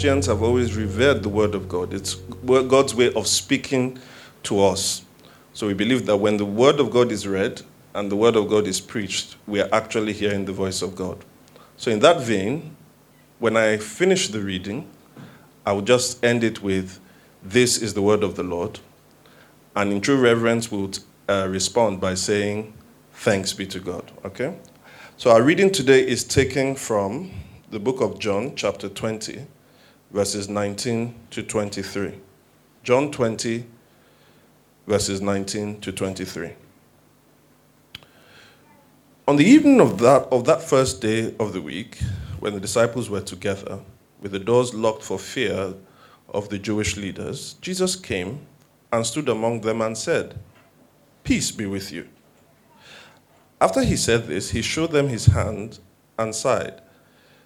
Christians have always revered the Word of God. It's God's way of speaking to us. So we believe that when the Word of God is read and the Word of God is preached, we are actually hearing the voice of God. So, in that vein, when I finish the reading, I will just end it with, This is the Word of the Lord. And in true reverence, we'll uh, respond by saying, Thanks be to God. Okay? So, our reading today is taken from the book of John, chapter 20 verses 19 to 23. John 20, verses 19 to 23. On the evening of that, of that first day of the week, when the disciples were together, with the doors locked for fear of the Jewish leaders, Jesus came and stood among them and said, Peace be with you. After he said this, he showed them his hand and side.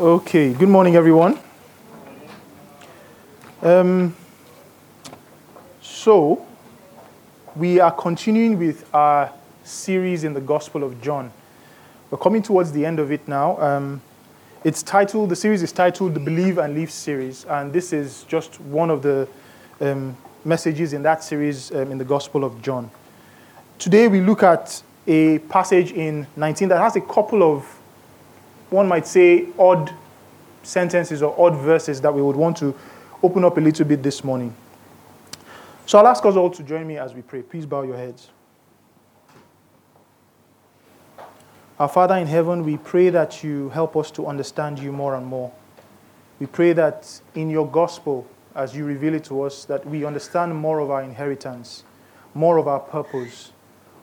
Okay, good morning, everyone. Um, so, we are continuing with our series in the Gospel of John. We're coming towards the end of it now. Um, it's titled, the series is titled the Believe and Live series, and this is just one of the um, messages in that series um, in the Gospel of John. Today, we look at a passage in 19 that has a couple of one might say, odd sentences or odd verses that we would want to open up a little bit this morning. So I'll ask us all to join me as we pray. Please bow your heads. Our Father in heaven, we pray that you help us to understand you more and more. We pray that in your gospel, as you reveal it to us, that we understand more of our inheritance, more of our purpose,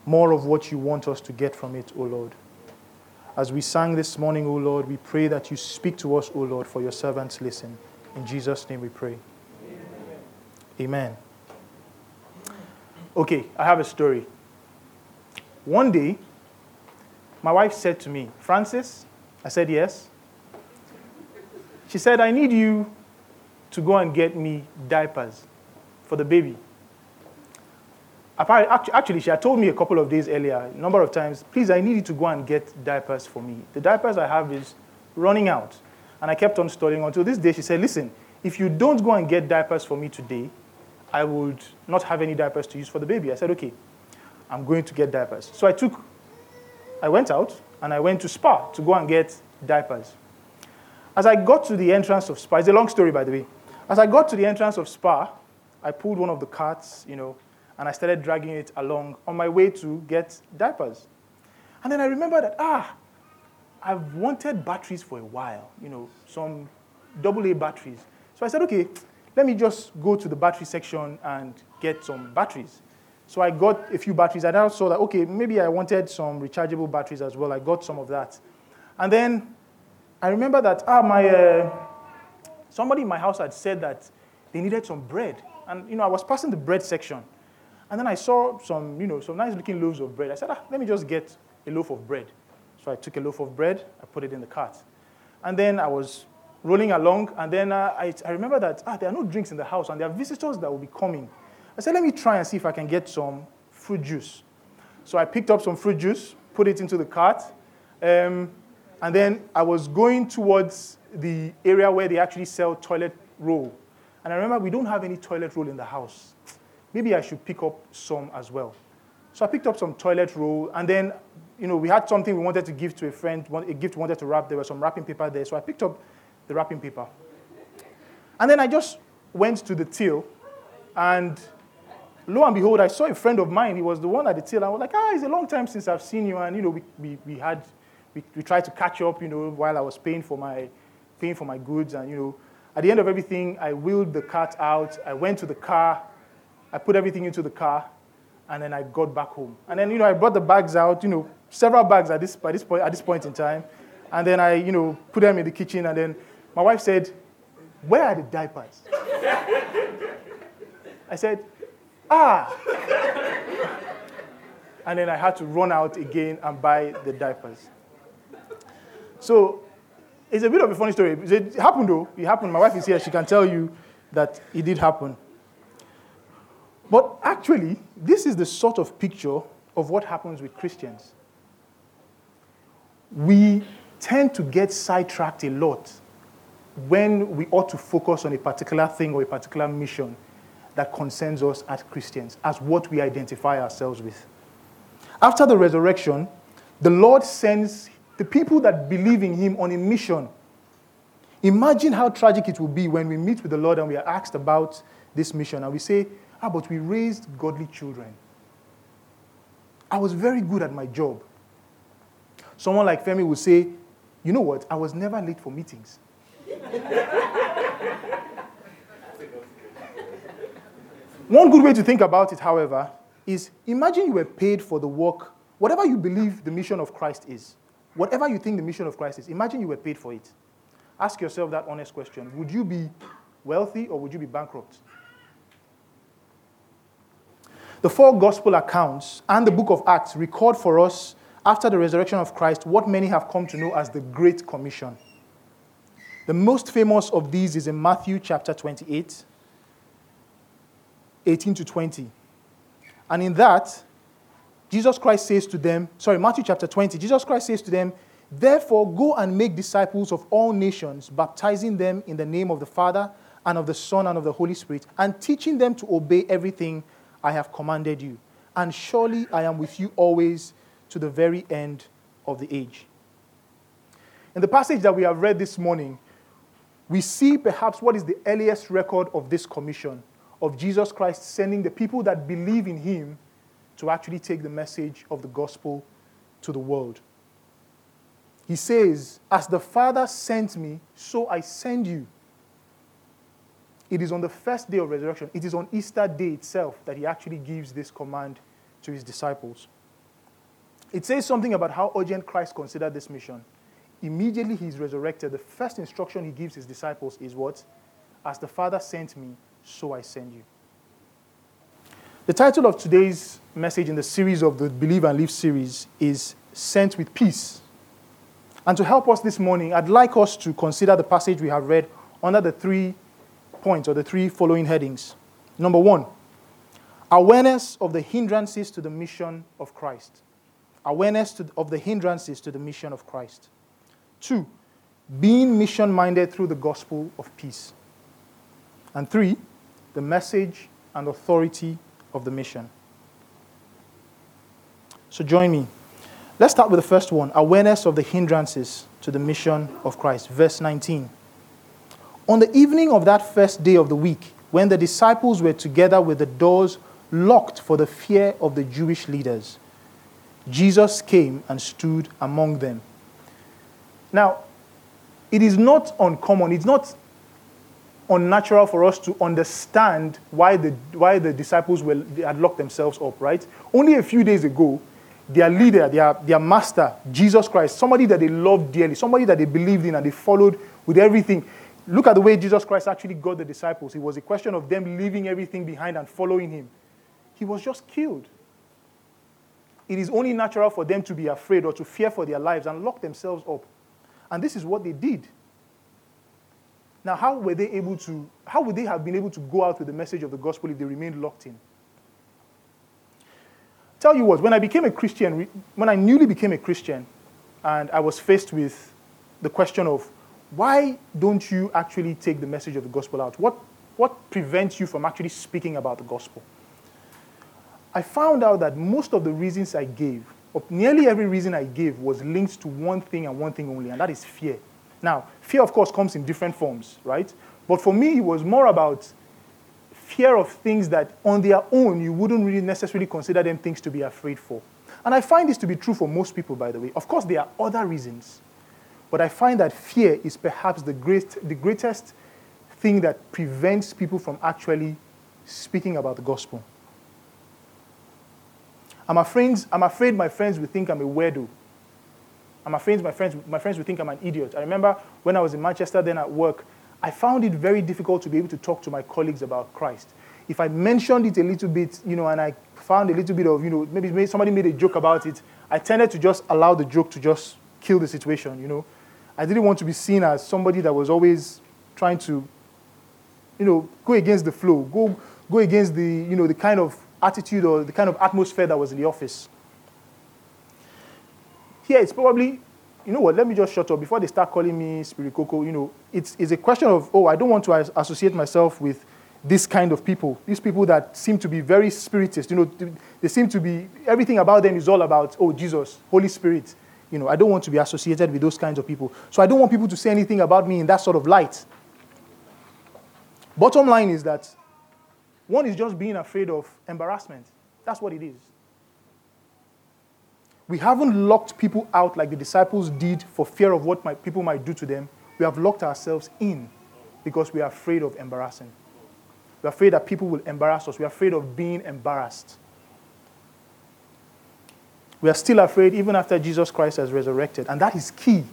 more of what you want us to get from it, O Lord. As we sang this morning, O Lord, we pray that you speak to us, O Lord, for your servants listen. In Jesus' name we pray. Amen. Amen. Okay, I have a story. One day, my wife said to me, Francis, I said, yes. She said, I need you to go and get me diapers for the baby. Actually, she had told me a couple of days earlier, a number of times, please, I need you to go and get diapers for me. The diapers I have is running out. And I kept on studying until this day she said, listen, if you don't go and get diapers for me today, I would not have any diapers to use for the baby. I said, okay, I'm going to get diapers. So I took, I went out and I went to Spar to go and get diapers. As I got to the entrance of Spar, it's a long story by the way. As I got to the entrance of Spar, I pulled one of the carts, you know, and I started dragging it along on my way to get diapers. And then I remember that, ah, I've wanted batteries for a while, you know, some AA batteries. So I said, okay, let me just go to the battery section and get some batteries. So I got a few batteries. I now saw that, okay, maybe I wanted some rechargeable batteries as well. I got some of that. And then I remember that, ah, my, uh, somebody in my house had said that they needed some bread. And, you know, I was passing the bread section. And then I saw some, you know, some nice looking loaves of bread. I said, ah, let me just get a loaf of bread. So I took a loaf of bread, I put it in the cart. And then I was rolling along, and then uh, I, I remember that ah, there are no drinks in the house, and there are visitors that will be coming. I said, let me try and see if I can get some fruit juice. So I picked up some fruit juice, put it into the cart, um, and then I was going towards the area where they actually sell toilet roll. And I remember we don't have any toilet roll in the house maybe I should pick up some as well. So I picked up some toilet roll, and then, you know, we had something we wanted to give to a friend, a gift we wanted to wrap. There was some wrapping paper there, so I picked up the wrapping paper. And then I just went to the till, and lo and behold, I saw a friend of mine. He was the one at the till. I was like, ah, it's a long time since I've seen you. And, you know, we, we, we had, we, we tried to catch up, you know, while I was paying for my, paying for my goods. And, you know, at the end of everything, I wheeled the cart out. I went to the car. I put everything into the car. And then I got back home. And then, you know, I brought the bags out, you know, several bags at this, by this point, at this point in time. And then I, you know, put them in the kitchen. And then my wife said, where are the diapers? I said, ah. and then I had to run out again and buy the diapers. So it's a bit of a funny story. It happened though. It happened. My wife is here. She can tell you that it did happen. But actually, this is the sort of picture of what happens with Christians. We tend to get sidetracked a lot when we ought to focus on a particular thing or a particular mission that concerns us as Christians, as what we identify ourselves with. After the resurrection, the Lord sends the people that believe in Him on a mission. Imagine how tragic it will be when we meet with the Lord and we are asked about this mission and we say, Ah, but we raised godly children. I was very good at my job. Someone like Femi would say, You know what? I was never late for meetings. One good way to think about it, however, is imagine you were paid for the work, whatever you believe the mission of Christ is, whatever you think the mission of Christ is, imagine you were paid for it. Ask yourself that honest question Would you be wealthy or would you be bankrupt? The four gospel accounts and the book of Acts record for us, after the resurrection of Christ, what many have come to know as the Great Commission. The most famous of these is in Matthew chapter 28, 18 to 20. And in that, Jesus Christ says to them, sorry, Matthew chapter 20, Jesus Christ says to them, Therefore, go and make disciples of all nations, baptizing them in the name of the Father and of the Son and of the Holy Spirit, and teaching them to obey everything I have commanded you. And surely I am with you always to the very end of the age. In the passage that we have read this morning, we see perhaps what is the earliest record of this commission of Jesus Christ sending the people that believe in him to actually take the message of the gospel to the world. He says, As the Father sent me, so I send you. It is on the first day of resurrection, it is on Easter day itself that he actually gives this command to his disciples. It says something about how urgent Christ considered this mission immediately he's resurrected, the first instruction he gives his disciples is what? As the Father sent me, so I send you. The title of today's message in the series of the Believe and Live series is Sent with Peace. And to help us this morning, I'd like us to consider the passage we have read under the three points or the three following headings. Number one, awareness of the hindrances to the mission of Christ. Awareness to, of the hindrances to the mission of Christ. Two, being mission minded through the gospel of peace. And three, the message and authority of the mission. So join me. Let's start with the first one awareness of the hindrances to the mission of Christ. Verse 19. On the evening of that first day of the week, when the disciples were together with the doors locked for the fear of the Jewish leaders, Jesus came and stood among them now, it is not uncommon, it's not unnatural for us to understand why the, why the disciples were, had locked themselves up, right? Only a few days ago, their leader, their, their master, Jesus Christ, somebody that they loved dearly, somebody that they believed in and they followed with everything. Look at the way Jesus Christ actually got the disciples. It was a question of them leaving everything behind and following him. He was just killed. It is only natural for them to be afraid or to fear for their lives and lock themselves up. And this is what they did. Now, how were they able to, how would they have been able to go out with the message of the gospel if they remained locked in? Tell you what, when I became a Christian, when I newly became a Christian, and I was faced with the question of why don't you actually take the message of the gospel out? What, what prevents you from actually speaking about the gospel? I found out that most of the reasons I gave, or nearly every reason I gave, was linked to one thing and one thing only, and that is fear. Now, fear, of course, comes in different forms, right? But for me, it was more about fear of things that on their own you wouldn't really necessarily consider them things to be afraid for. And I find this to be true for most people, by the way. Of course, there are other reasons. But I find that fear is perhaps the, great, the greatest thing that prevents people from actually speaking about the gospel. I'm afraid, I'm afraid my friends will think I'm a weirdo. I'm afraid my friends, my friends will think I'm an idiot. I remember when I was in Manchester then at work, I found it very difficult to be able to talk to my colleagues about Christ. If I mentioned it a little bit, you know, and I found a little bit of, you know, maybe somebody made a joke about it, I tended to just allow the joke to just kill the situation, you know. I didn't want to be seen as somebody that was always trying to, you know, go against the flow, go, go against the, you know, the kind of attitude or the kind of atmosphere that was in the office. Here, it's probably, you know what, let me just shut up. Before they start calling me Spirit Coco, you know, it's, it's a question of, oh, I don't want to associate myself with this kind of people. These people that seem to be very spiritist. You know, they seem to be, everything about them is all about, oh, Jesus, Holy Spirit. You know, I don't want to be associated with those kinds of people. So I don't want people to say anything about me in that sort of light. Bottom line is that one is just being afraid of embarrassment. That's what it is. We haven't locked people out like the disciples did for fear of what my, people might do to them. We have locked ourselves in because we are afraid of embarrassing. We're afraid that people will embarrass us. We're afraid of being embarrassed. We are still afraid even after Jesus Christ has resurrected. And that is key.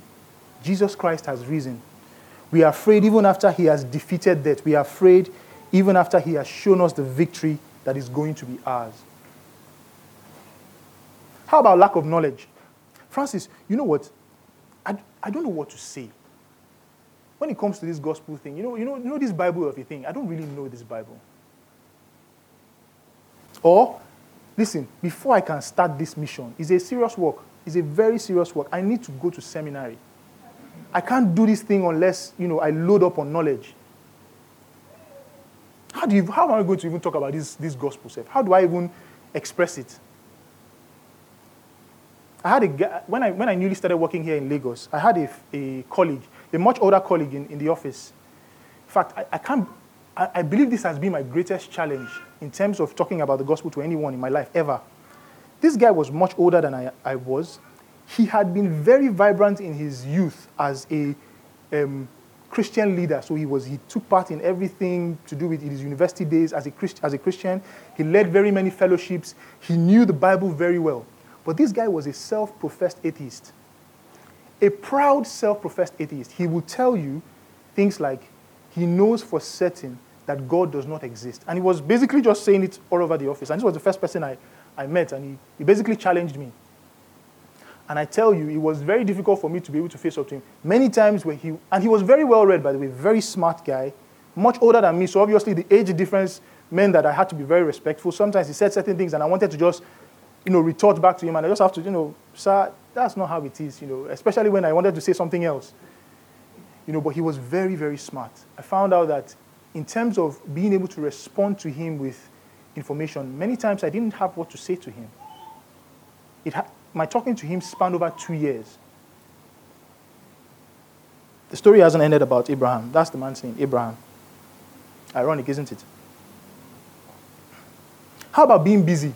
Jesus Christ has risen. We are afraid even after he has defeated death. We are afraid even after he has shown us the victory that is going to be ours. How about lack of knowledge? Francis, you know what? I, I don't know what to say. When it comes to this gospel thing, you know, you know, you know this Bible of a thing. I don't really know this Bible. Or Listen, before I can start this mission, it's a serious work. It's a very serious work. I need to go to seminary. I can't do this thing unless, you know, I load up on knowledge. How, do you, how am I going to even talk about this, this gospel self? How do I even express it? I had a when I, when I newly started working here in Lagos, I had a, a colleague, a much older colleague in, in the office. In fact, I, I can't I, I believe this has been my greatest challenge in terms of talking about the gospel to anyone in my life ever. This guy was much older than I, I was. He had been very vibrant in his youth as a um, Christian leader. So he was he took part in everything to do with his university days as a, Christ, as a Christian. He led very many fellowships. He knew the Bible very well. But this guy was a self-professed atheist. A proud self-professed atheist. He will tell you things like he knows for certain that God does not exist. And he was basically just saying it all over the office. And this was the first person I, I met, and he, he basically challenged me. And I tell you, it was very difficult for me to be able to face up to him. Many times when he, and he was very well read, by the way, very smart guy, much older than me. So obviously the age difference meant that I had to be very respectful. Sometimes he said certain things, and I wanted to just, you know, retort back to him, and I just have to, you know, sir, that's not how it is, you know, especially when I wanted to say something else. You know, but he was very, very smart. I found out that in terms of being able to respond to him with information, many times I didn't have what to say to him. Ha- my talking to him spanned over two years. The story hasn't ended about Abraham. That's the man's name, Abraham. Ironic, isn't it? How about being busy?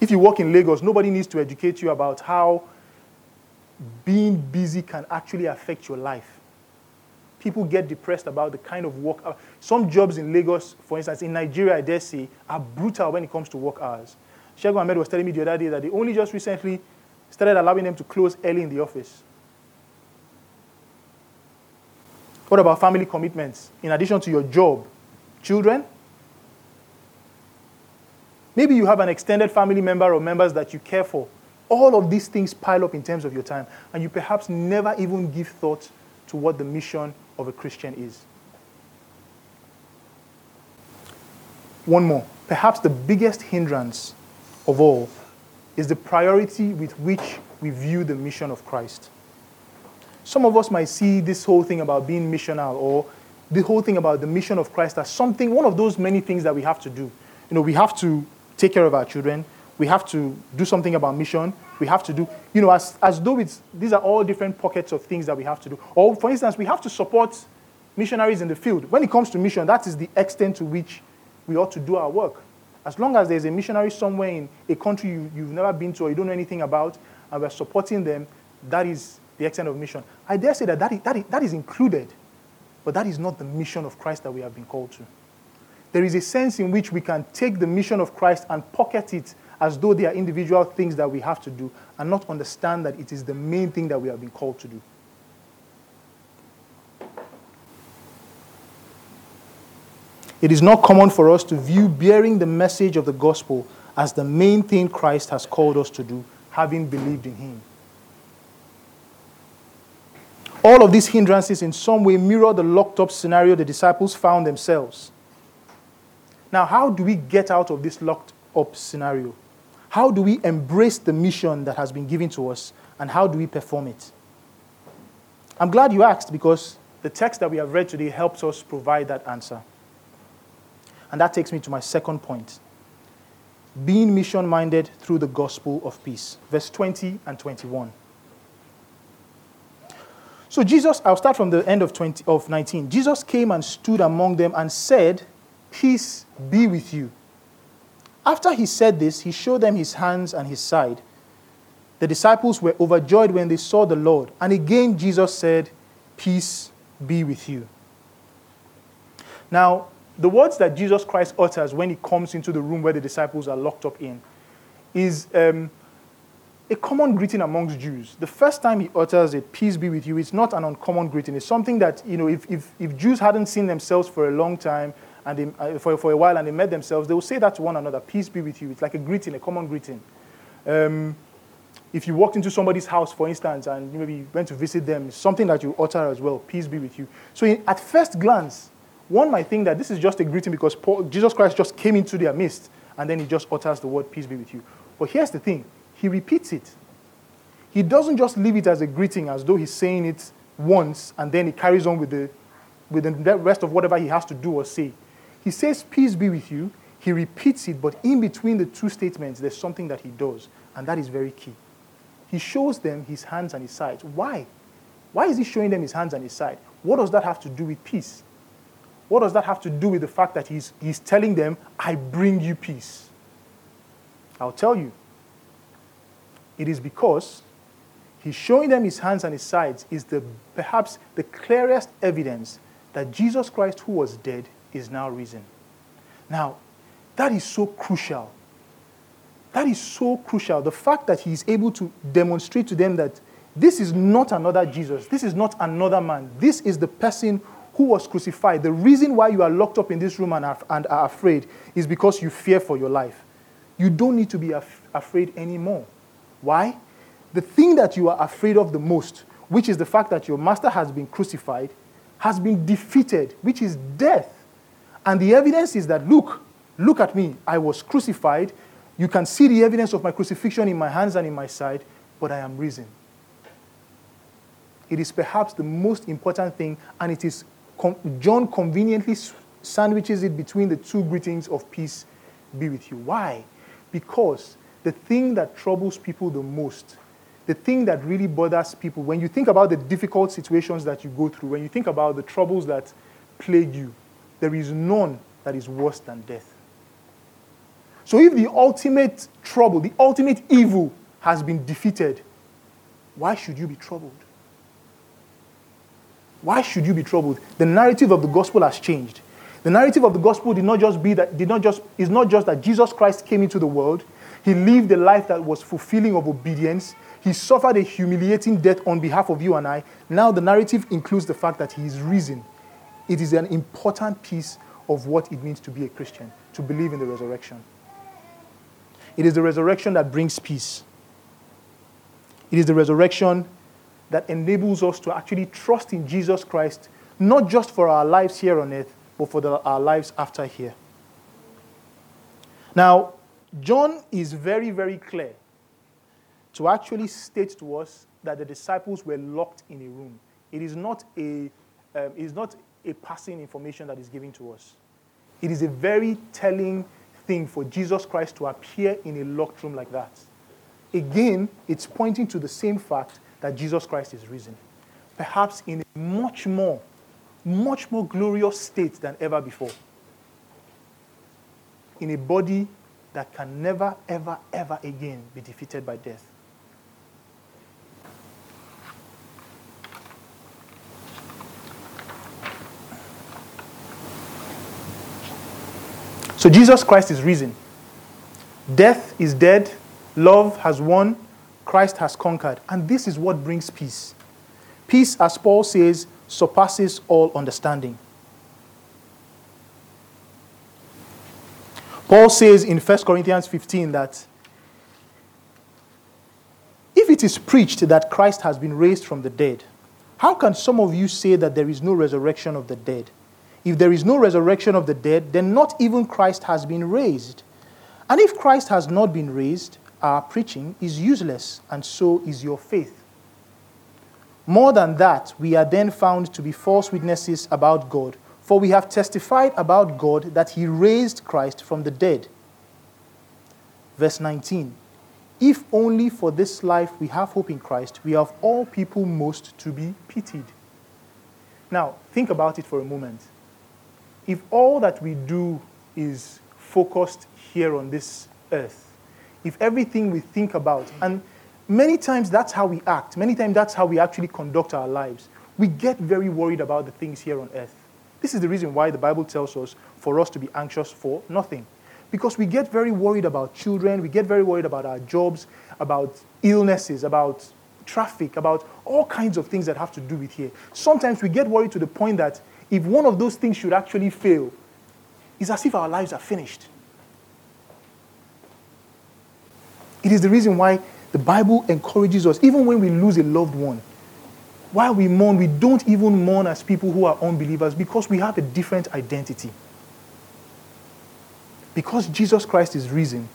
If you work in Lagos, nobody needs to educate you about how being busy can actually affect your life people get depressed about the kind of work. Some jobs in Lagos, for instance, in Nigeria, I dare say, are brutal when it comes to work hours. Shegun Ahmed was telling me the other day that they only just recently started allowing them to close early in the office. What about family commitments? In addition to your job, children? Maybe you have an extended family member or members that you care for. All of these things pile up in terms of your time, and you perhaps never even give thought to what the mission of a Christian is. One more. Perhaps the biggest hindrance of all is the priority with which we view the mission of Christ. Some of us might see this whole thing about being missional or the whole thing about the mission of Christ as something, one of those many things that we have to do. you know, we have to take care of our children. We have to do something about mission. We have to do, you know, as, as though it's, these are all different pockets of things that we have to do. Or, for instance, we have to support missionaries in the field. When it comes to mission, that is the extent to which we ought to do our work. As long as there's a missionary somewhere in a country you, you've never been to or you don't know anything about, and we're supporting them, that is the extent of mission. I dare say that that is, that is, that is included, but that is not the mission of Christ that we have been called to. There is a sense in which we can take the mission of Christ and pocket it as though they are individual things that we have to do and not understand that it is the main thing that we have been called to do. It is not common for us to view bearing the message of the gospel as the main thing Christ has called us to do, having believed in Him. All of these hindrances in some way mirror the locked up scenario the disciples found themselves. Now, how do we get out of this locked up scenario? How do we embrace the mission that has been given to us, and how do we perform it? I'm glad you asked because the text that we have read today helps us provide that answer. And that takes me to my second point being mission minded through the gospel of peace. Verse 20 and 21. So, Jesus, I'll start from the end of, 20, of 19. Jesus came and stood among them and said, Peace be with you. After he said this, he showed them his hands and his side. The disciples were overjoyed when they saw the Lord. And again, Jesus said, Peace be with you. Now, the words that Jesus Christ utters when he comes into the room where the disciples are locked up in is um, a common greeting amongst Jews. The first time he utters it, peace be with you, it's not an uncommon greeting. It's something that, you know, if, if, if Jews hadn't seen themselves for a long time and they, uh, for, for a while and they met themselves, they will say that to one another, peace be with you. It's like a greeting, a common greeting. Um, if you walked into somebody's house, for instance, and maybe you went to visit them, it's something that you utter as well, peace be with you. So in, at first glance, one might think that this is just a greeting because Paul, Jesus Christ just came into their midst and then he just utters the word, Peace be with you. But here's the thing he repeats it. He doesn't just leave it as a greeting as though he's saying it once and then he carries on with the, with the rest of whatever he has to do or say. He says, Peace be with you. He repeats it, but in between the two statements, there's something that he does, and that is very key. He shows them his hands and his sides. Why? Why is he showing them his hands and his side? What does that have to do with peace? What does that have to do with the fact that he's, he's telling them, I bring you peace? I'll tell you. It is because he's showing them his hands and his sides is the, perhaps the clearest evidence that Jesus Christ, who was dead, is now risen. Now, that is so crucial. That is so crucial. The fact that he is able to demonstrate to them that this is not another Jesus, this is not another man, this is the person who was crucified. The reason why you are locked up in this room and are, and are afraid is because you fear for your life. You don't need to be af- afraid anymore. Why? The thing that you are afraid of the most, which is the fact that your master has been crucified, has been defeated, which is death. And the evidence is that, look, look at me. I was crucified. You can see the evidence of my crucifixion in my hands and in my side, but I am risen. It is perhaps the most important thing, and it is John conveniently sandwiches it between the two greetings of peace be with you. Why? Because the thing that troubles people the most, the thing that really bothers people, when you think about the difficult situations that you go through, when you think about the troubles that plague you, there is none that is worse than death. So if the ultimate trouble, the ultimate evil has been defeated, why should you be troubled? Why should you be troubled? The narrative of the gospel has changed. The narrative of the gospel did not just be that did not just is not just that Jesus Christ came into the world. He lived a life that was fulfilling of obedience. He suffered a humiliating death on behalf of you and I. Now the narrative includes the fact that he is risen. It is an important piece of what it means to be a Christian, to believe in the resurrection. It is the resurrection that brings peace. It is the resurrection that enables us to actually trust in Jesus Christ, not just for our lives here on earth, but for the, our lives after here. Now, John is very, very clear to actually state to us that the disciples were locked in a room. It is not a, um, it is not a passing information that is given to us. It is a very telling thing for Jesus Christ to appear in a locked room like that. Again, it's pointing to the same fact that Jesus Christ is risen, perhaps in a much more, much more glorious state than ever before. In a body that can never, ever, ever again be defeated by death. So Jesus Christ is risen. Death is dead. Love has won. Christ has conquered. And this is what brings peace. Peace, as Paul says, surpasses all understanding. Paul says in 1 Corinthians 15 that if it is preached that Christ has been raised from the dead, how can some of you say that there is no resurrection of the dead? If there is no resurrection of the dead, then not even Christ has been raised. And if Christ has not been raised, our preaching is useless, and so is your faith. More than that, we are then found to be false witnesses about God, for we have testified about God that He raised Christ from the dead. Verse 19 If only for this life we have hope in Christ, we have all people most to be pitied. Now, think about it for a moment if all that we do is focused here on this earth, if everything we think about, and many times that's how we act, many times that's how we actually conduct our lives, we get very worried about the things here on earth. This is the reason why the Bible tells us for us to be anxious for nothing. Because we get very worried about children, we get very worried about our jobs, about illnesses, about traffic, about all kinds of things that have to do with here. Sometimes we get worried to the point that if one of those things should actually fail, it's as if our lives are finished. It is the reason why the Bible encourages us, even when we lose a loved one, while we mourn, we don't even mourn as people who are unbelievers because we have a different identity. Because Jesus Christ is risen,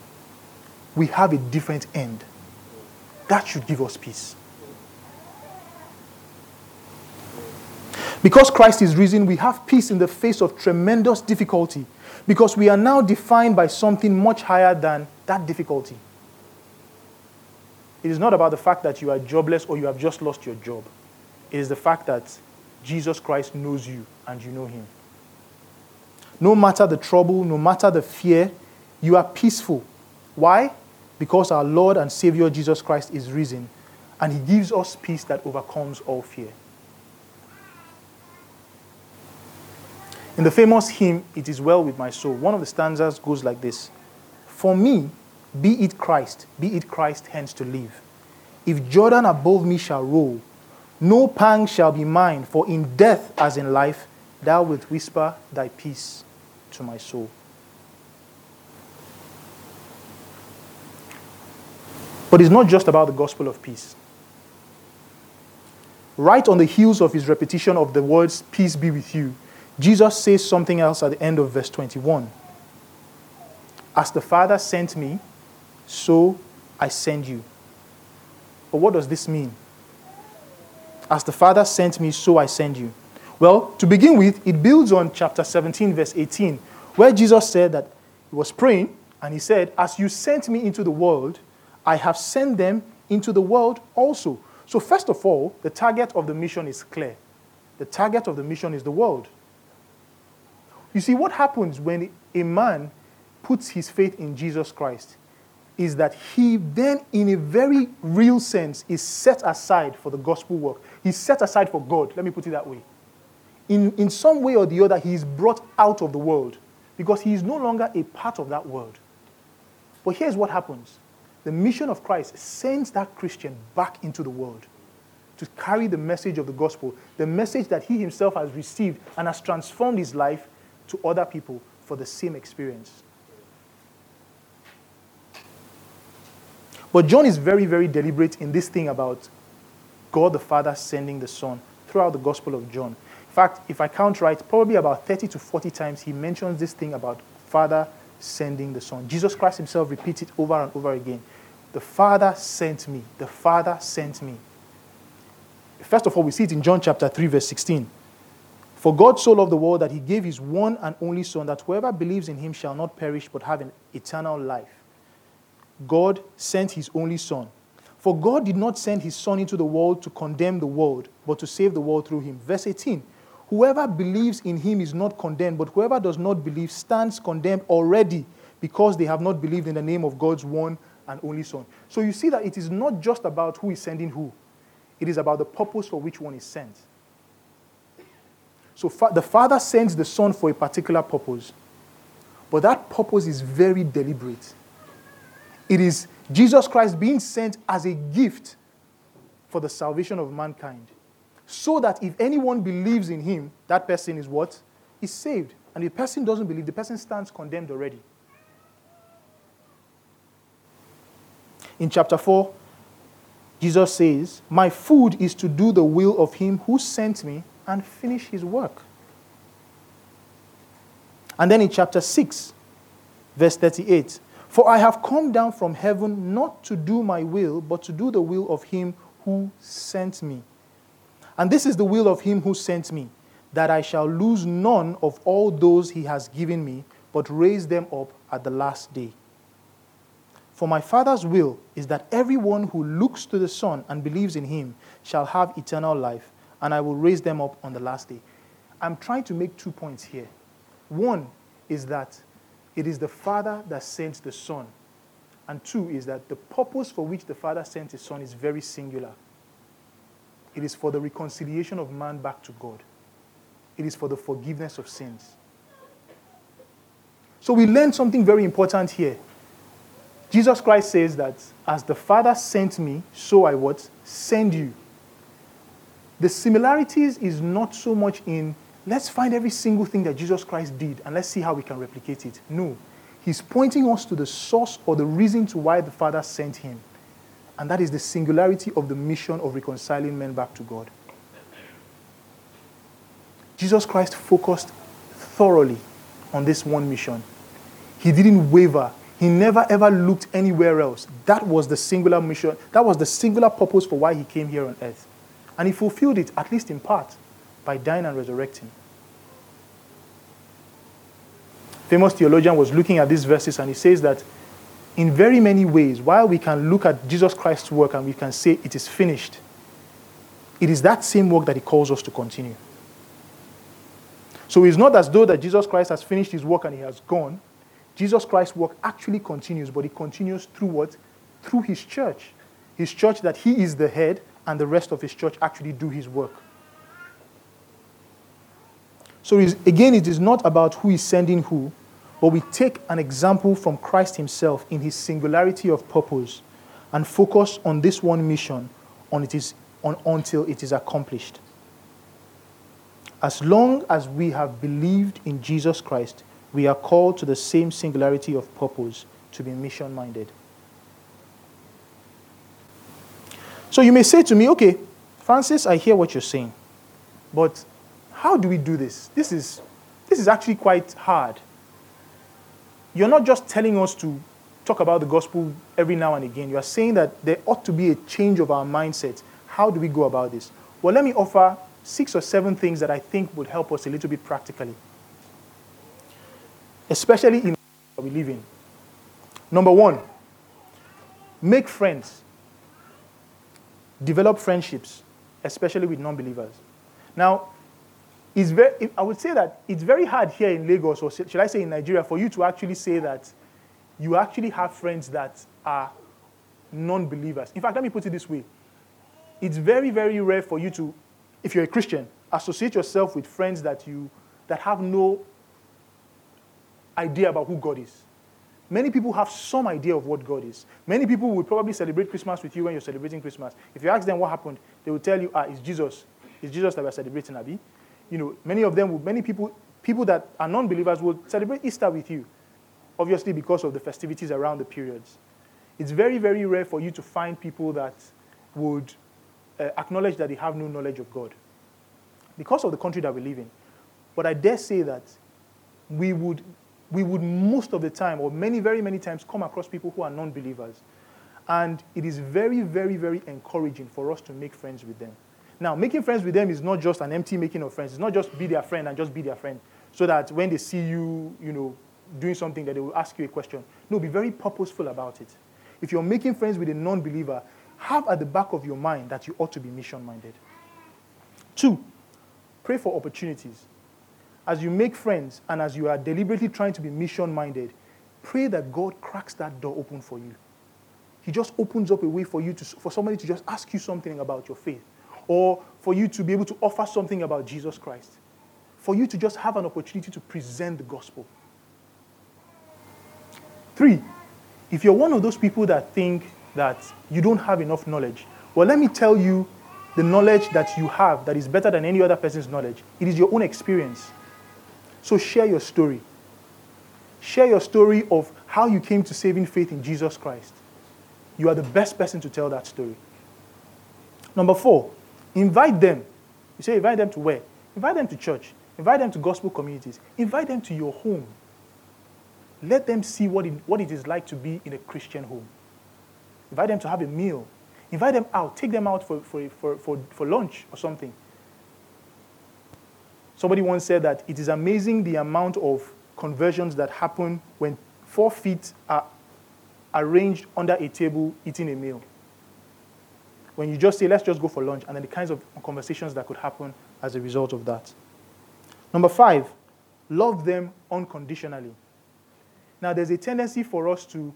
we have a different end. That should give us peace. Because Christ is risen, we have peace in the face of tremendous difficulty because we are now defined by something much higher than that difficulty. It is not about the fact that you are jobless or you have just lost your job. It is the fact that Jesus Christ knows you and you know him. No matter the trouble, no matter the fear, you are peaceful. Why? Because our Lord and Savior Jesus Christ is risen and he gives us peace that overcomes all fear. In the famous hymn, It Is Well With My Soul, one of the stanzas goes like this For me, be it Christ, be it Christ hence to live. If Jordan above me shall roll, no pang shall be mine, for in death as in life, thou wilt whisper thy peace to my soul. But it's not just about the gospel of peace. Right on the heels of his repetition of the words, Peace be with you, Jesus says something else at the end of verse 21. As the Father sent me, so I send you. But what does this mean? As the Father sent me, so I send you. Well, to begin with, it builds on chapter 17, verse 18, where Jesus said that he was praying and he said, As you sent me into the world, I have sent them into the world also. So, first of all, the target of the mission is clear. The target of the mission is the world. You see, what happens when a man puts his faith in Jesus Christ is that he then, in a very real sense, is set aside for the gospel work. He's set aside for God. Let me put it that way. In, in some way or the other, he is brought out of the world because he is no longer a part of that world. But here's what happens the mission of Christ sends that Christian back into the world to carry the message of the gospel, the message that he himself has received and has transformed his life to other people for the same experience. But John is very, very deliberate in this thing about God the Father sending the Son throughout the Gospel of John. In fact, if I count right, probably about 30 to 40 times he mentions this thing about Father sending the Son. Jesus Christ himself repeats it over and over again. The Father sent me. The Father sent me. First of all, we see it in John chapter 3, verse 16. For God so loved the world that he gave his one and only Son, that whoever believes in him shall not perish but have an eternal life. God sent his only Son. For God did not send his Son into the world to condemn the world, but to save the world through him. Verse 18 Whoever believes in him is not condemned, but whoever does not believe stands condemned already because they have not believed in the name of God's one and only Son. So you see that it is not just about who is sending who, it is about the purpose for which one is sent. So fa- the Father sends the Son for a particular purpose, but that purpose is very deliberate. It is Jesus Christ being sent as a gift for the salvation of mankind so that if anyone believes in him, that person is what? Is saved. And if the person doesn't believe, the person stands condemned already. In chapter 4, Jesus says, My food is to do the will of him who sent me and finish his work. And then in chapter 6, verse 38, For I have come down from heaven not to do my will, but to do the will of him who sent me. And this is the will of him who sent me, that I shall lose none of all those he has given me, but raise them up at the last day. For my Father's will is that everyone who looks to the Son and believes in him shall have eternal life, and I will raise them up on the last day. I'm trying to make two points here. One is that it is the Father that sent the Son. And two is that the purpose for which the Father sent his Son is very singular. It is for the reconciliation of man back to God. It is for the forgiveness of sins. So we learn something very important here. Jesus Christ says that as the Father sent me, so I what? Send you. The similarities is not so much in let's find every single thing that Jesus Christ did and let's see how we can replicate it. No. He's pointing us to the source or the reason to why the Father sent him and that is the singularity of the mission of reconciling men back to God. Jesus Christ focused thoroughly on this one mission. He didn't waver. He never ever looked anywhere else. That was the singular mission. That was the singular purpose for why he came here on earth. And he fulfilled it, at least in part, by dying and resurrecting. Famous theologian was looking at these verses and he says that in very many ways, while we can look at Jesus Christ's work and we can say it is finished, it is that same work that he calls us to continue. So it's not as though that Jesus Christ has finished his work and he has gone. Jesus Christ's work actually continues, but it continues through what? Through his church. His church that he is the head and the rest of his church actually do his work. So again, it is not about who is sending who, but we take an example from Christ himself in his singularity of purpose and focus on this one mission on it is, on, until it is accomplished. As long as we have believed in Jesus Christ, we are called to the same singularity of purpose to be mission minded. So you may say to me, okay, Francis, I hear what you're saying, but how do we do this? This is, this is actually quite hard you're not just telling us to talk about the gospel every now and again. You are saying that there ought to be a change of our mindset. How do we go about this? Well, let me offer six or seven things that I think would help us a little bit practically, especially in we live in. Number one, make friends, develop friendships, especially with non believers. Now, it's very, I would say that it's very hard here in Lagos, or should I say in Nigeria, for you to actually say that you actually have friends that are non believers. In fact, let me put it this way it's very, very rare for you to, if you're a Christian, associate yourself with friends that, you, that have no idea about who God is. Many people have some idea of what God is. Many people would probably celebrate Christmas with you when you're celebrating Christmas. If you ask them what happened, they will tell you, ah, it's Jesus. It's Jesus that we're celebrating, Abi you know, many of them, many people, people that are non-believers will celebrate Easter with you, obviously because of the festivities around the periods. It's very, very rare for you to find people that would uh, acknowledge that they have no knowledge of God because of the country that we live in. But I dare say that we would, we would most of the time, or many, very many times, come across people who are non believers. And it is very, very, very encouraging for us to make friends with them. Now, making friends with them is not just an empty making of friends. It's not just be their friend and just be their friend. So that when they see you, you know, doing something that they will ask you a question. No, be very purposeful about it. If you're making friends with a non-believer, have at the back of your mind that you ought to be mission-minded. Two, pray for opportunities. As you make friends and as you are deliberately trying to be mission-minded, pray that God cracks that door open for you. He just opens up a way for you to, for somebody to just ask you something about your faith or for you to be able to offer something about Jesus Christ, for you to just have an opportunity to present the gospel. Three, if you're one of those people that think that you don't have enough knowledge, well, let me tell you the knowledge that you have that is better than any other person's knowledge. It is your own experience. So share your story. Share your story of how you came to saving faith in Jesus Christ. You are the best person to tell that story. Number four, Invite them. You say, invite them to where? Invite them to church. Invite them to gospel communities. Invite them to your home. Let them see what it, what it is like to be in a Christian home. Invite them to have a meal. Invite them out. Take them out for, for, for, for, for lunch or something. Somebody once said that it is amazing the amount of conversions that happen when four feet are arranged under a table eating a meal when you just say, let's just go for lunch, and then the kinds of conversations that could happen as a result of that. Number five, love them unconditionally. Now, there's a tendency for us to,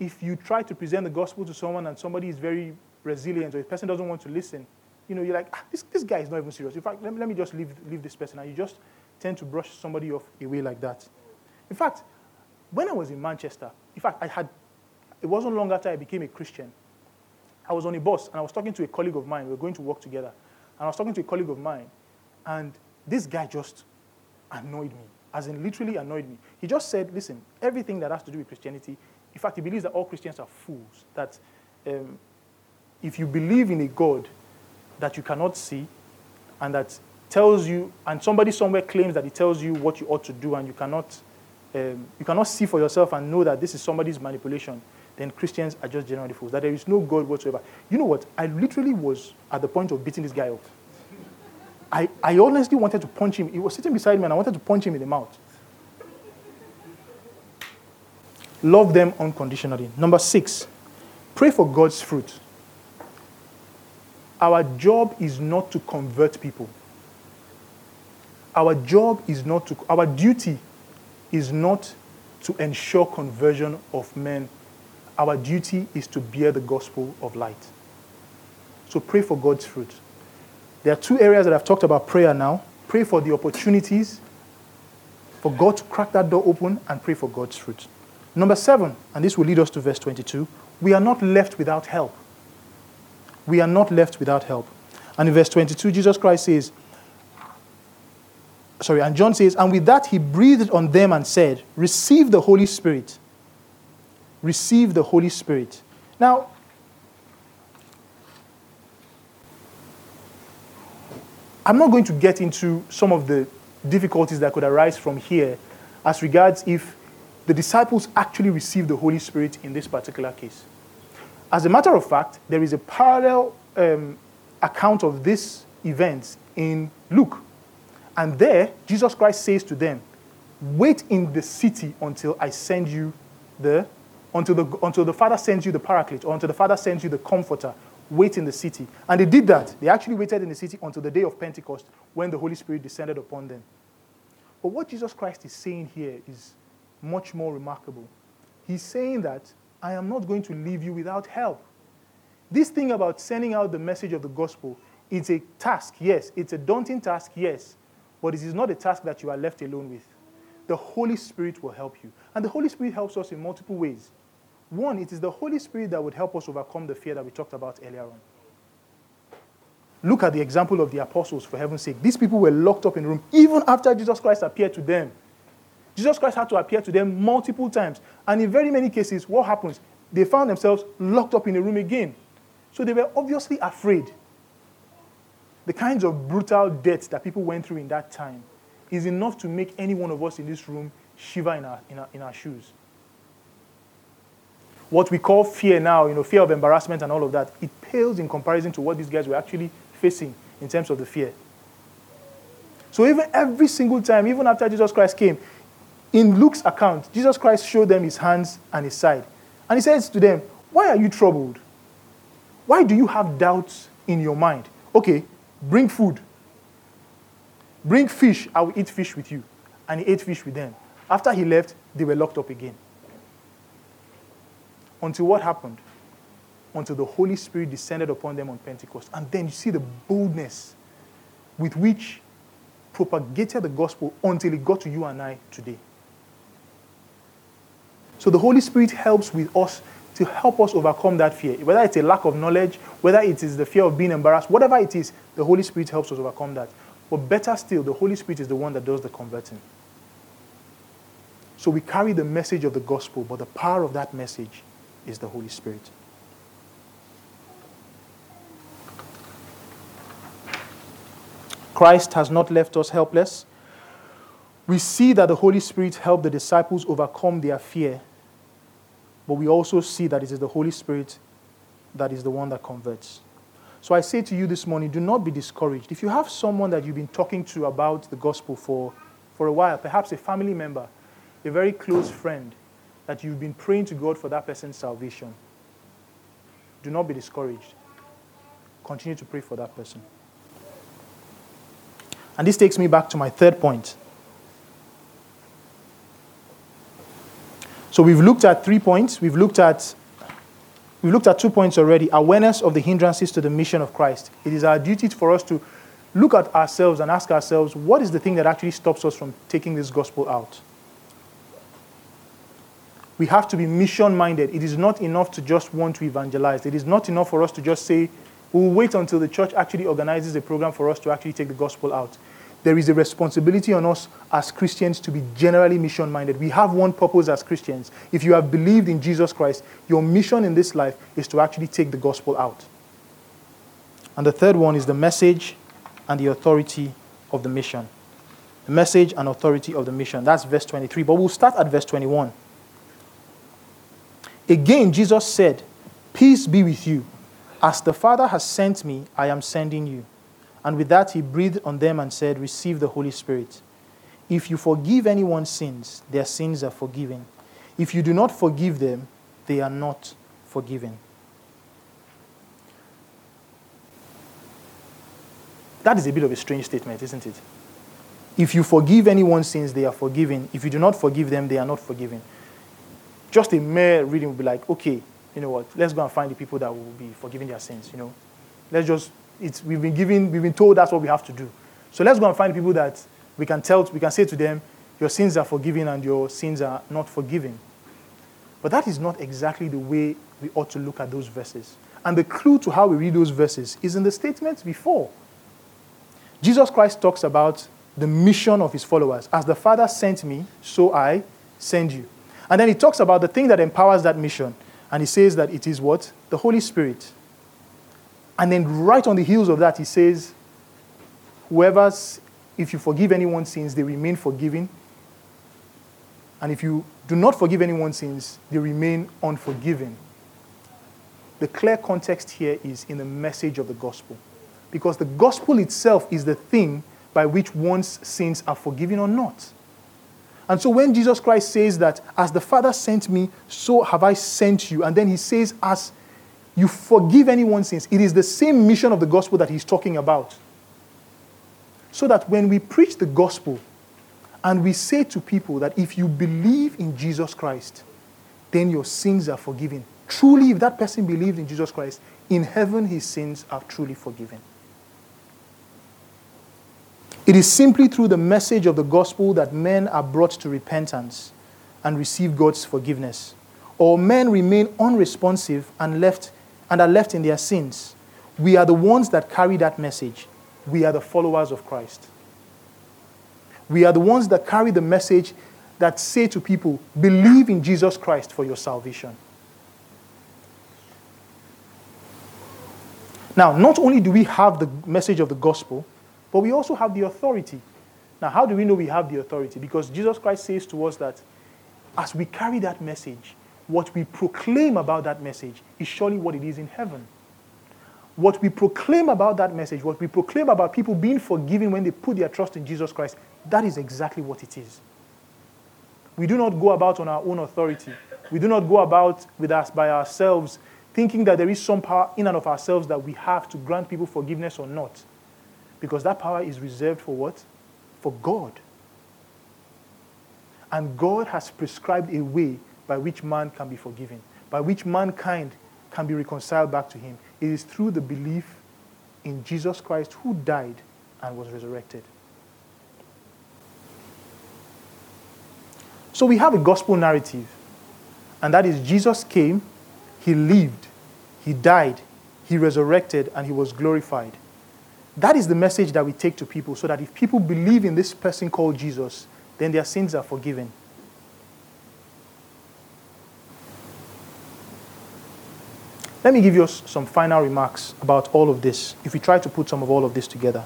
if you try to present the gospel to someone and somebody is very resilient or a person doesn't want to listen, you know, you're like, ah, this, this guy is not even serious. In fact, let, let me just leave, leave this person. And you just tend to brush somebody off away like that. In fact, when I was in Manchester, in fact, I had, it wasn't long after I became a Christian, I was on a bus and I was talking to a colleague of mine. We were going to work together. And I was talking to a colleague of mine. And this guy just annoyed me, as in literally annoyed me. He just said, listen, everything that has to do with Christianity, in fact, he believes that all Christians are fools. That um, if you believe in a God that you cannot see and that tells you, and somebody somewhere claims that it tells you what you ought to do and you cannot, um, you cannot see for yourself and know that this is somebody's manipulation, then Christians are just generally fools, that there is no God whatsoever. You know what? I literally was at the point of beating this guy up. I, I honestly wanted to punch him. He was sitting beside me and I wanted to punch him in the mouth. Love them unconditionally. Number six, pray for God's fruit. Our job is not to convert people. Our job is not to, our duty is not to ensure conversion of men our duty is to bear the gospel of light. So pray for God's fruit. There are two areas that I've talked about prayer now. Pray for the opportunities for God to crack that door open and pray for God's fruit. Number seven, and this will lead us to verse 22, we are not left without help. We are not left without help. And in verse 22, Jesus Christ says, sorry, and John says, and with that he breathed on them and said, Receive the Holy Spirit receive the Holy Spirit. Now, I'm not going to get into some of the difficulties that could arise from here as regards if the disciples actually received the Holy Spirit in this particular case. As a matter of fact, there is a parallel um, account of this event in Luke. And there, Jesus Christ says to them, Wait in the city until I send you the until the, until the Father sends you the Paraclete or until the Father sends you the Comforter. Wait in the city. And they did that. They actually waited in the city until the day of Pentecost when the Holy Spirit descended upon them. But what Jesus Christ is saying here is much more remarkable. He's saying that I am not going to leave you without help. This thing about sending out the message of the gospel, it's a task, yes. It's a daunting task, yes. But it is not a task that you are left alone with. The Holy Spirit will help you. And the Holy Spirit helps us in multiple ways. One, it is the Holy Spirit that would help us overcome the fear that we talked about earlier on. Look at the example of the apostles, for heaven's sake. These people were locked up in a room even after Jesus Christ appeared to them. Jesus Christ had to appear to them multiple times. And in very many cases, what happens? They found themselves locked up in a room again. So they were obviously afraid. The kinds of brutal deaths that people went through in that time is enough to make any one of us in this room shiver in our, in our, in our shoes. what we call fear now, you know, fear of embarrassment and all of that, it pales in comparison to what these guys were actually facing in terms of the fear. So even every single time, even after Jesus Christ came, in Luke's account, Jesus Christ showed them his hands and his side. And he says to them, Why are you troubled? Why do you have doubts in your mind? Okay, bring food. Bring fish. I will eat fish with you. And he ate fish with them. After he left, they were locked up again. Until what happened? Until the Holy Spirit descended upon them on Pentecost. And then you see the boldness with which propagated the gospel until it got to you and I today. So the Holy Spirit helps with us to help us overcome that fear. Whether it's a lack of knowledge, whether it is the fear of being embarrassed, whatever it is, the Holy Spirit helps us overcome that. But better still, the Holy Spirit is the one that does the converting. So we carry the message of the gospel, but the power of that message is the Holy Spirit. Christ has not left us helpless. We see that the Holy Spirit helped the disciples overcome their fear, but we also see that it is the Holy Spirit that is the one that converts. So I say to you this morning do not be discouraged. If you have someone that you've been talking to about the gospel for, for a while, perhaps a family member, a very close friend, that you've been praying to God for that person's salvation, do not be discouraged. Continue to pray for that person. And this takes me back to my third point. So we've looked at three points. We've looked at we've looked at two points already. Awareness of the hindrances to the mission of Christ. It is our duty for us to look at ourselves and ask ourselves, what is the thing that actually stops us from taking this gospel out? We have to be mission minded. It is not enough to just want to evangelize. It is not enough for us to just say, we'll wait until the church actually organizes a program for us to actually take the gospel out. There is a responsibility on us as Christians to be generally mission minded. We have one purpose as Christians. If you have believed in Jesus Christ, your mission in this life is to actually take the gospel out. And the third one is the message and the authority of the mission. The message and authority of the mission. That's verse 23. But we'll start at verse 21. Again, Jesus said, Peace be with you. As the Father has sent me, I am sending you. And with that, he breathed on them and said, Receive the Holy Spirit. If you forgive anyone's sins, their sins are forgiven. If you do not forgive them, they are not forgiven. That is a bit of a strange statement, isn't it? If you forgive anyone's sins, they are forgiven. If you do not forgive them, they are not forgiven just a mere reading would be like, okay, you know what, let's go and find the people that will be forgiving their sins, you know. Let's just, it's, we've been given, we've been told that's what we have to do. So let's go and find people that we can tell, we can say to them, your sins are forgiven and your sins are not forgiven. But that is not exactly the way we ought to look at those verses. And the clue to how we read those verses is in the statements before. Jesus Christ talks about the mission of his followers. As the Father sent me, so I send you. And then he talks about the thing that empowers that mission. And he says that it is what? The Holy Spirit. And then right on the heels of that, he says, Whoever's, if you forgive anyone's sins, they remain forgiven. And if you do not forgive anyone's sins, they remain unforgiven. The clear context here is in the message of the gospel. Because the gospel itself is the thing by which one's sins are forgiven or not. And so when Jesus Christ says that, as the Father sent me, so have I sent you, and then he says, as you forgive anyone's sins, it is the same mission of the gospel that he's talking about. So that when we preach the gospel and we say to people that if you believe in Jesus Christ, then your sins are forgiven. Truly, if that person believed in Jesus Christ, in heaven his sins are truly forgiven. It is simply through the message of the gospel that men are brought to repentance and receive God's forgiveness. Or men remain unresponsive and, left, and are left in their sins. We are the ones that carry that message. We are the followers of Christ. We are the ones that carry the message that say to people, believe in Jesus Christ for your salvation. Now, not only do we have the message of the gospel, but we also have the authority. Now, how do we know we have the authority? Because Jesus Christ says to us that as we carry that message, what we proclaim about that message is surely what it is in heaven. What we proclaim about that message, what we proclaim about people being forgiven when they put their trust in Jesus Christ, that is exactly what it is. We do not go about on our own authority. We do not go about with us by ourselves thinking that there is some power in and of ourselves that we have to grant people forgiveness or not. Because that power is reserved for what? For God. And God has prescribed a way by which man can be forgiven, by which mankind can be reconciled back to him. It is through the belief in Jesus Christ who died and was resurrected. So we have a gospel narrative, and that is Jesus came, he lived, he died, he resurrected, and he was glorified. That is the message that we take to people so that if people believe in this person called Jesus, then their sins are forgiven. Let me give you some final remarks about all of this, if we try to put some of all of this together.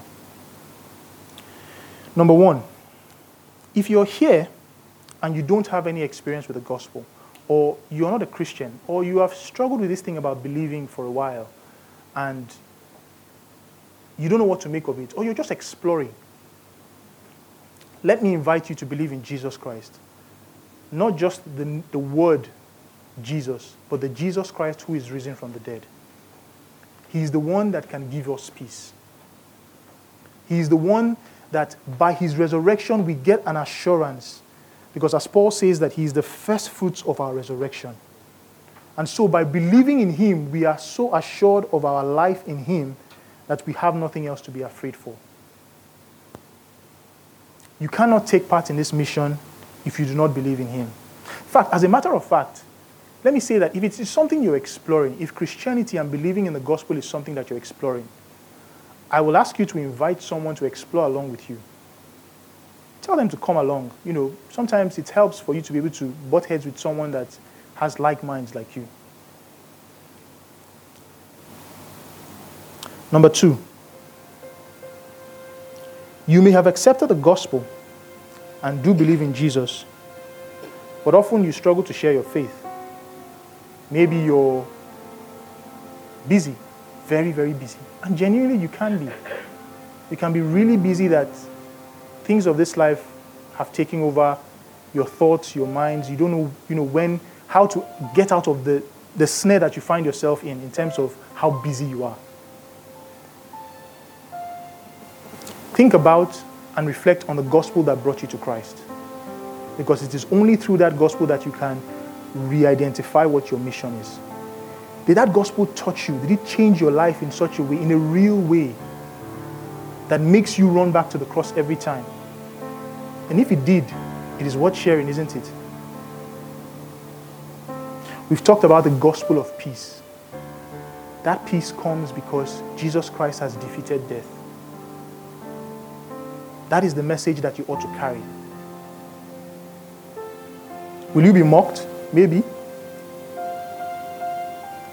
Number one, if you're here and you don't have any experience with the gospel, or you're not a Christian, or you have struggled with this thing about believing for a while, and you don't know what to make of it, or you're just exploring, let me invite you to believe in Jesus Christ. Not just the, the word Jesus, but the Jesus Christ who is risen from the dead. He is the one that can give us peace. He is the one that by his resurrection we get an assurance. Because as Paul says, that he is the first fruits of our resurrection. And so by believing in him, we are so assured of our life in him that we have nothing else to be afraid for. You cannot take part in this mission if you do not believe in him. In fact, as a matter of fact, let me say that if it is something you're exploring, if Christianity and believing in the gospel is something that you're exploring, I will ask you to invite someone to explore along with you. Tell them to come along. You know, sometimes it helps for you to be able to butt heads with someone that has like minds like you. Number two, you may have accepted the gospel and do believe in Jesus, but often you struggle to share your faith. Maybe you're busy, very, very busy. And genuinely, you can be. You can be really busy that things of this life have taken over your thoughts, your minds. You don't know, you know when, how to get out of the, the snare that you find yourself in, in terms of how busy you are. Think about and reflect on the gospel that brought you to Christ. Because it is only through that gospel that you can re identify what your mission is. Did that gospel touch you? Did it change your life in such a way, in a real way, that makes you run back to the cross every time? And if it did, it is worth sharing, isn't it? We've talked about the gospel of peace. That peace comes because Jesus Christ has defeated death. That is the message that you ought to carry. Will you be mocked? Maybe.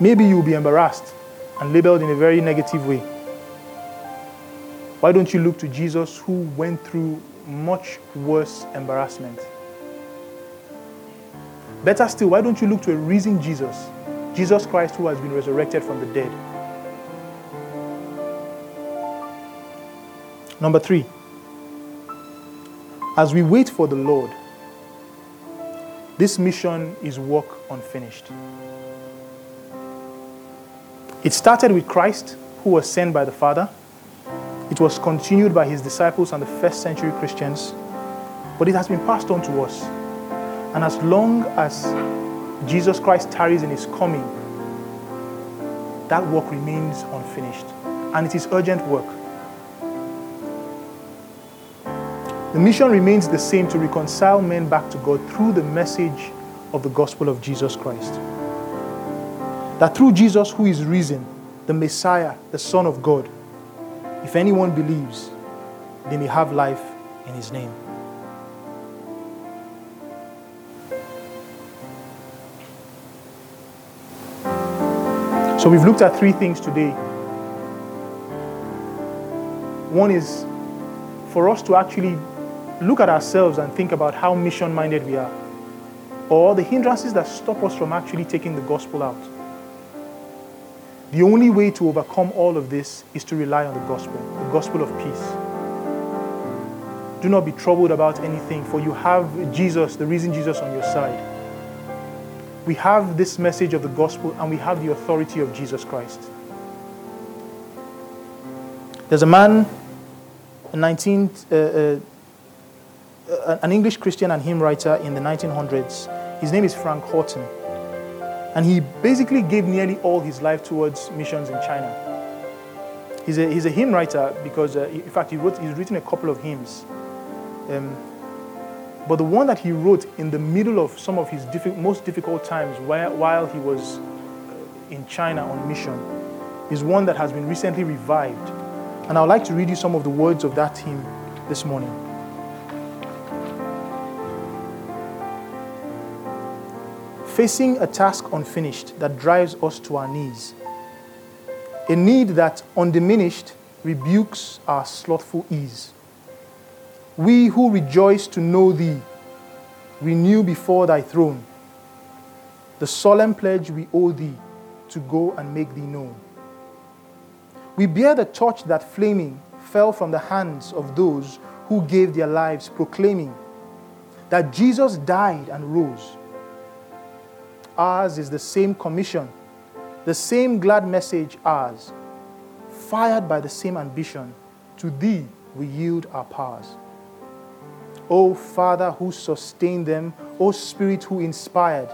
Maybe you'll be embarrassed and labeled in a very negative way. Why don't you look to Jesus who went through much worse embarrassment? Better still, why don't you look to a risen Jesus, Jesus Christ who has been resurrected from the dead? Number three, as we wait for the Lord, this mission is work unfinished. It started with Christ, who was sent by the Father. It was continued by his disciples and the first century Christians, but it has been passed on to us. And as long as Jesus Christ tarries in his coming, that work remains unfinished. And it is urgent work. The mission remains the same to reconcile men back to God through the message of the gospel of Jesus Christ. That through Jesus, who is risen, the Messiah, the Son of God, if anyone believes, they may have life in his name. So we've looked at three things today. One is for us to actually look at ourselves and think about how mission minded we are. or the hindrances that stop us from actually taking the gospel out. The only way to overcome all of this is to rely on the gospel, the gospel of peace. Do not be troubled about anything, for you have Jesus, the risen Jesus, on your side. We have this message of the gospel and we have the authority of Jesus Christ. There's a man, a 19th, uh, uh, an English Christian and hymn writer in the 1900s. His name is Frank Houghton. And he basically gave nearly all his life towards missions in China. He's a, he's a hymn writer because, uh, in fact, he wrote, he's written a couple of hymns. Um, but the one that he wrote in the middle of some of his diffi- most difficult times while, while he was uh, in China on mission is one that has been recently revived. And I would like to read you some of the words of that hymn this morning. Facing a task unfinished that drives us to our knees, a need that, undiminished, rebukes our slothful ease. We who rejoice to know Thee, renew before Thy throne the solemn pledge we owe Thee to go and make Thee known. We bear the torch that flaming fell from the hands of those who gave their lives, proclaiming that Jesus died and rose Ours is the same commission, the same glad message ours, fired by the same ambition. To thee we yield our powers. O Father who sustained them, O Spirit who inspired,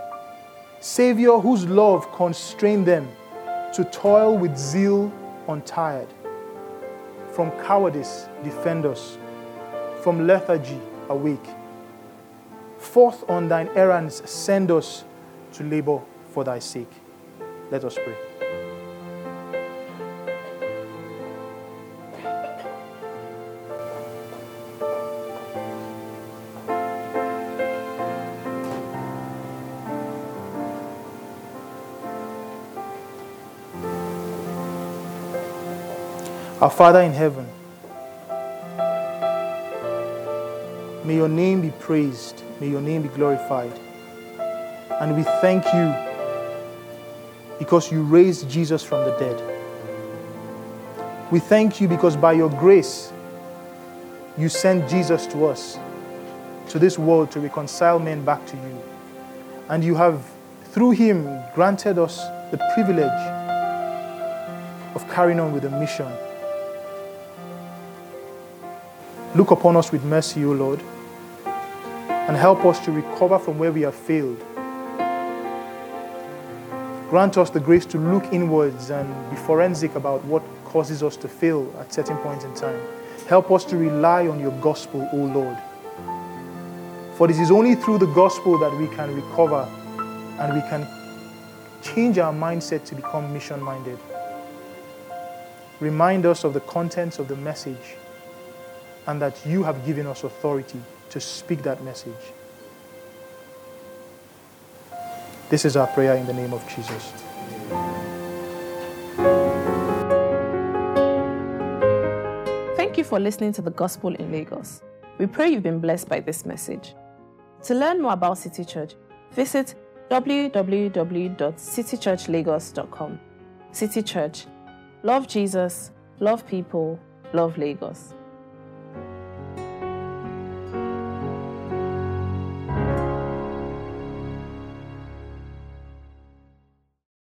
Savior whose love constrained them to toil with zeal untired. From cowardice defend us, from lethargy awake. Forth on thine errands send us to labor for thy sake. Let us pray. Our Father in heaven, may your name be praised, may your name be glorified. And we thank you because you raised Jesus from the dead. We thank you because by your grace, you sent Jesus to us, to this world, to reconcile men back to you. And you have, through him, granted us the privilege of carrying on with the mission. Look upon us with mercy, O Lord, and help us to recover from where we have failed Grant us the grace to look inwards and be forensic about what causes us to fail at certain points in time. Help us to rely on your gospel, O Lord. For it is only through the gospel that we can recover and we can change our mindset to become mission minded. Remind us of the contents of the message and that you have given us authority to speak that message. This is our prayer in the name of Jesus. Thank you for listening to the Gospel in Lagos. We pray you've been blessed by this message. To learn more about City Church, visit www.citychurchlagos.com. City Church. Love Jesus, love people, love Lagos.